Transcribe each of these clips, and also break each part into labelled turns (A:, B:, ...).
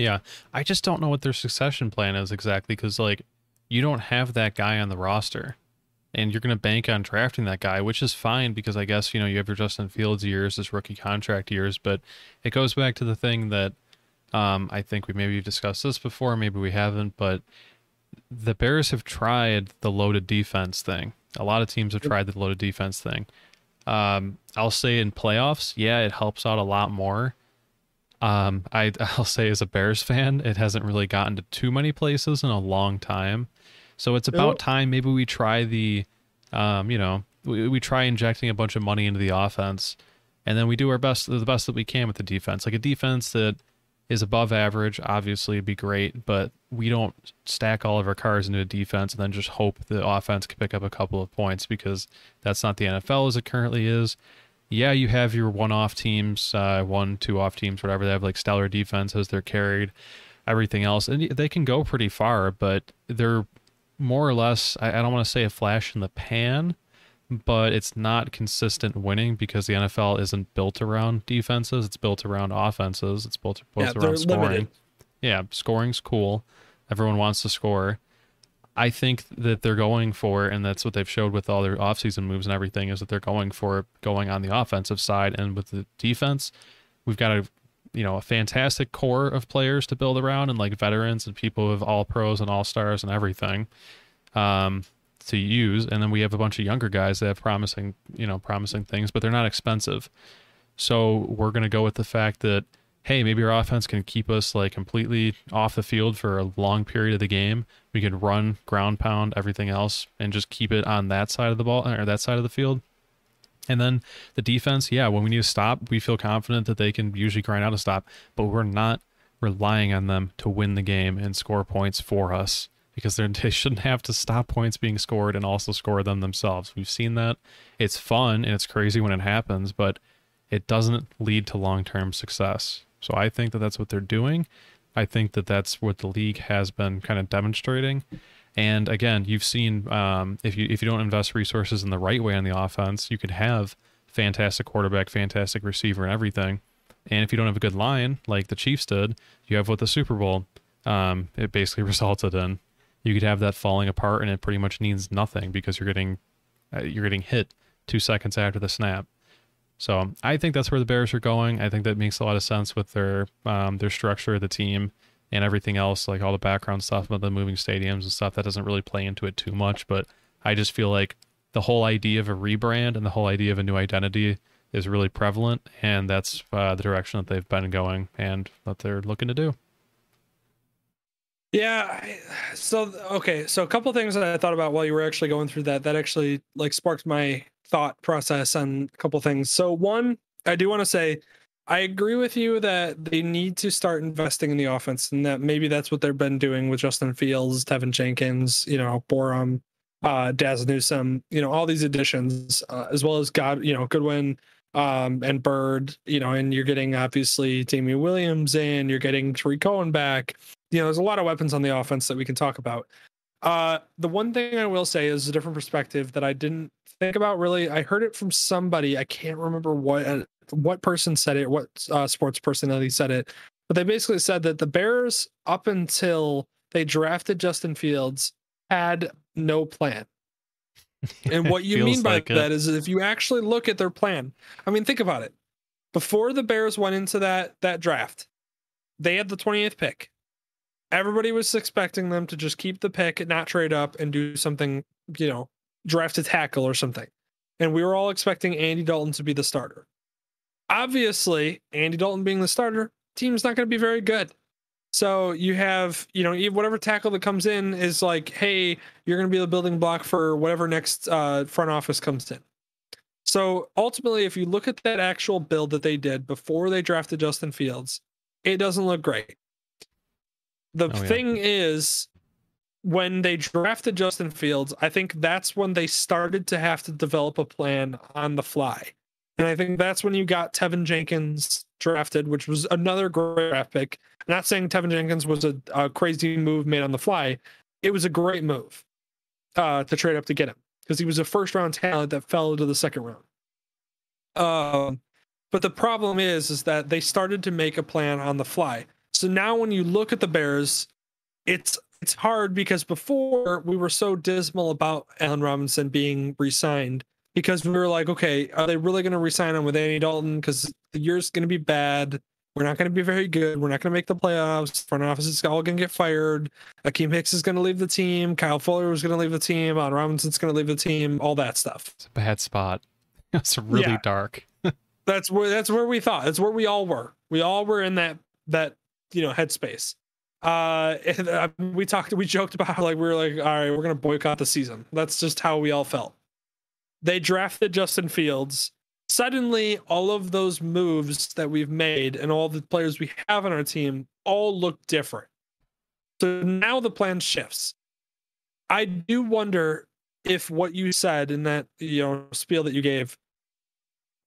A: Yeah, I just don't know what their succession plan is exactly because like you don't have that guy on the roster, and you're going to bank on drafting that guy, which is fine because I guess you know you have your Justin Fields years, his rookie contract years, but it goes back to the thing that um, I think we maybe discussed this before, maybe we haven't, but the Bears have tried the loaded defense thing. A lot of teams have tried the loaded defense thing. Um, I'll say in playoffs, yeah, it helps out a lot more. Um, I, I'll say as a Bears fan, it hasn't really gotten to too many places in a long time. So it's about time maybe we try the, um, you know, we, we try injecting a bunch of money into the offense, and then we do our best, the best that we can with the defense. Like a defense that is above average, obviously, would be great, but we don't stack all of our cars into a defense and then just hope the offense can pick up a couple of points because that's not the NFL as it currently is. Yeah, you have your one-off teams, uh, one, two-off teams, whatever. They have like stellar defenses. They're carried, everything else, and they can go pretty far, but they're more or less. I, I don't want to say a flash in the pan, but it's not consistent winning because the NFL isn't built around defenses. It's built around offenses. It's built, built
B: Yeah,
A: around scoring.
B: limited.
A: Yeah, scoring's cool. Everyone wants to score. I think that they're going for, and that's what they've showed with all their offseason moves and everything, is that they're going for going on the offensive side. And with the defense, we've got a you know a fantastic core of players to build around, and like veterans and people with all pros and all stars and everything um, to use. And then we have a bunch of younger guys that have promising you know promising things, but they're not expensive. So we're gonna go with the fact that hey, maybe our offense can keep us like completely off the field for a long period of the game. We can run, ground pound, everything else, and just keep it on that side of the ball or that side of the field. And then the defense, yeah, when we need to stop, we feel confident that they can usually grind out a stop, but we're not relying on them to win the game and score points for us because they're, shouldn't have to stop points being scored and also score them themselves. We've seen that. It's fun and it's crazy when it happens, but it doesn't lead to long term success. So I think that that's what they're doing. I think that that's what the league has been kind of demonstrating. And again, you've seen um, if you if you don't invest resources in the right way on the offense, you could have fantastic quarterback, fantastic receiver, and everything. And if you don't have a good line, like the Chiefs did, you have what the Super Bowl um, it basically resulted in. You could have that falling apart, and it pretty much means nothing because you're getting uh, you're getting hit two seconds after the snap. So I think that's where the Bears are going. I think that makes a lot of sense with their um, their structure the team and everything else, like all the background stuff about the moving stadiums and stuff. That doesn't really play into it too much, but I just feel like the whole idea of a rebrand and the whole idea of a new identity is really prevalent, and that's uh, the direction that they've been going and what they're looking to do.
B: Yeah. So okay. So a couple things that I thought about while you were actually going through that that actually like sparked my thought process on a couple things. So one, I do want to say I agree with you that they need to start investing in the offense, and that maybe that's what they've been doing with Justin Fields, Teven Jenkins, you know, Borom, uh, Dazz Newsome, you know, all these additions, uh, as well as God, you know, Goodwin, um, and Byrd, you know, and you're getting obviously Damien Williams in, you're getting Tarik Cohen back. You know, there's a lot of weapons on the offense that we can talk about. Uh, the one thing I will say is a different perspective that I didn't think about really. I heard it from somebody. I can't remember what uh, what person said it, what uh, sports personality said it, but they basically said that the Bears, up until they drafted Justin Fields, had no plan. And what you mean by
A: like
B: that is if you actually look at their plan. I mean, think about it. Before the Bears went into that that draft, they had the 28th pick. Everybody was expecting them to just keep the pick not trade up and do something, you know, draft a tackle or something. And we were all expecting Andy Dalton to be the starter. Obviously, Andy Dalton being the starter, team's not going to be very good. So you have, you know, whatever tackle that comes in is like, hey, you're going to be the building block for whatever next uh, front office comes in. So ultimately, if you look at that actual build that they did before they drafted Justin Fields, it doesn't look great. The
A: Oh, yeah.
B: thing is, when they drafted Justin Fields, I think that's when they started to have to develop a plan on the fly. And I think that's when you got Teven Jenkins drafted, which was another great draft pick. I'm not saying Teven Jenkins was a, a crazy move made on the fly. It was a great move uh, to trade up to get him because he was a first round talent that fell into the second round. Um, but the problem is, is that they started to make a plan on the fly. So now when you look at the Bears, it's it's hard because before we were so dismal about Allen Robinson being re-signed because we were like, okay, are they really going to re-sign him with Andy Dalton? Because the year's going to be bad. We're not going to be very good. We're not going to make the playoffs. Front office is all going to get fired. Akiem Hicks is going to leave the team. Kyle Fuller was going to leave the team. Allen Robinson's going to leave the team. All that stuff.
A: It's a bad spot. It's really
B: Yeah.
A: dark.
B: That's where that's where we thought. That's where we all were. We all were in that that you know headspace. Uh, uh, we talked. We joked about how like we were like, all right, we're gonna boycott the season. That's just how we all felt. They drafted Justin Fields. Suddenly, all of those moves that we've made and all the players we have on our team all look different. So now the plan shifts. I do wonder if what you said in that you know spiel that you gave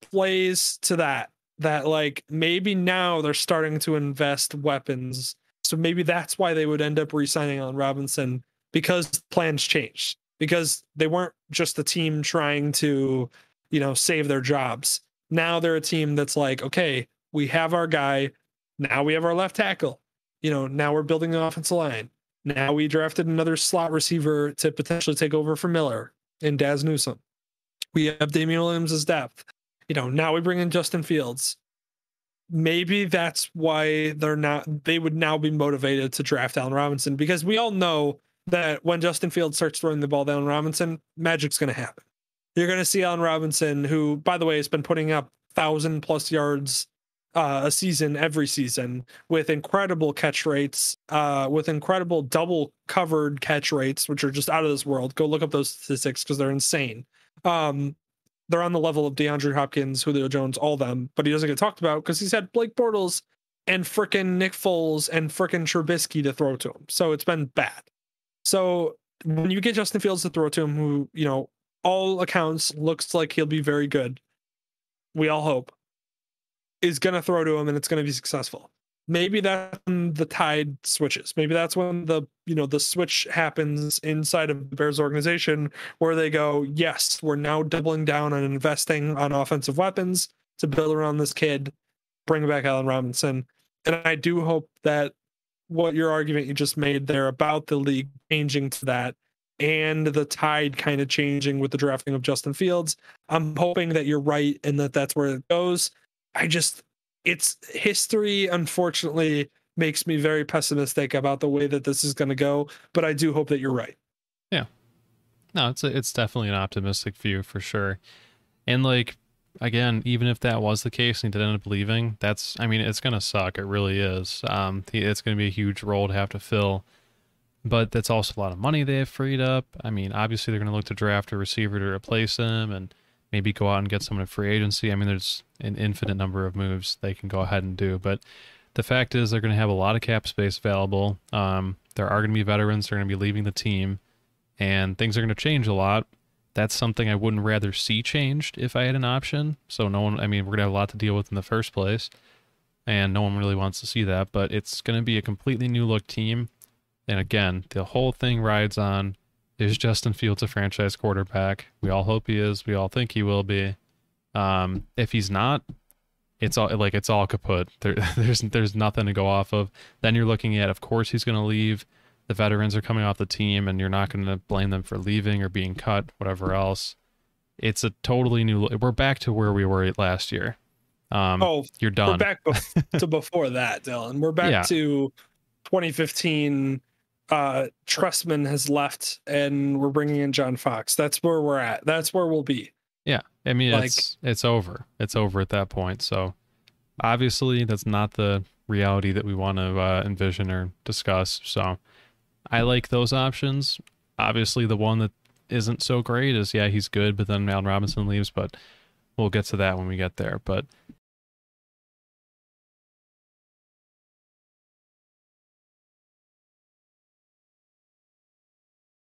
B: plays to that that like maybe now they're starting to invest weapons. So maybe that's why they would end up re-signing on robinson because plans changed because they weren't just a team trying to you know save their jobs. Now they're a team that's like okay we have our guy now we have our left tackle. You know now we're building an offensive line. Now we drafted another slot receiver to potentially take over for miller and Dazz Newsome. We have Damien Williams depth you know, now we bring in Justin Fields. Maybe that's why they're not, they would now be motivated to draft Allen Robinson because we all know that when Justin Fields starts throwing the ball down Robinson, magic's going to happen. You're going to see Allen Robinson, who, by the way, has been putting up thousand plus yards uh, a season every season with incredible catch rates, uh, with incredible double covered catch rates, which are just out of this world. Go look up those statistics because they're insane. Um, they're on the level of DeAndre Hopkins, Julio Jones, all them, but he doesn't get talked about because he's had Blake Bortles and frickin' Nick Foles and frickin' Trubisky to throw to him. So it's been bad. So when you get Justin Fields to throw to him, who, you know, all accounts looks like he'll be very good, we all hope, is going to throw to him and it's going to be successful. Maybe that's when the tide switches. Maybe that's when the you know the switch happens inside of the Bears organization where they go, yes, we're now doubling down on investing on offensive weapons to build around this kid, bring back Allen Robinson. And I do hope that what your argument you just made there about the league changing to that and the tide kind of changing with the drafting of Justin Fields, I'm hoping that you're right and that that's where it goes. I just, it's history, unfortunately, makes me very pessimistic about the way that this is going to go. But I do hope that you're right. Yeah.
A: No, it's a, it's definitely an optimistic view for sure. And like again, even if that was the case and he did end up leaving, that's I mean, it's gonna suck. It really is. Um, it's gonna be a huge role to have to fill. But that's also a lot of money they have freed up. I mean, obviously they're gonna look to draft a receiver to replace him and maybe go out and get someone in free agency. I mean, there's an infinite number of moves they can go ahead and do. But the fact is they're gonna have a lot of cap space available. Um, there are gonna be veterans, they're gonna be leaving the team and things are going to change a lot. That's something I wouldn't rather see changed if I had an option. So no one, I mean, we're going to have a lot to deal with in the first place, and no one really wants to see that. But it's going to be a completely new look team, and again, the whole thing rides on is Justin Fields a franchise quarterback? We all hope he is. We all think he will be. Um, if he's not, it's all like it's all kaput. There, there's there's nothing to go off of. Then you're looking at, of course, he's going to leave the veterans are coming off the team and you're not going to blame them for leaving or being cut whatever else it's a totally new we're back to where we were last year um
B: Oh,
A: you're
B: we're
A: done
B: back bef- to before that, Dylan. We're back
A: Yeah.
B: to 2015. Uh, Trestman has left, and we're bringing in John Fox. That's where we're at. That's where we'll be.
A: yeah i mean
B: like-
A: it's it's over it's over at that point so obviously that's not the reality that we want to uh, envision or discuss so i like those options obviously the one that isn't so great is yeah he's good but then Allen Robinson leaves but we'll get to that when we get there but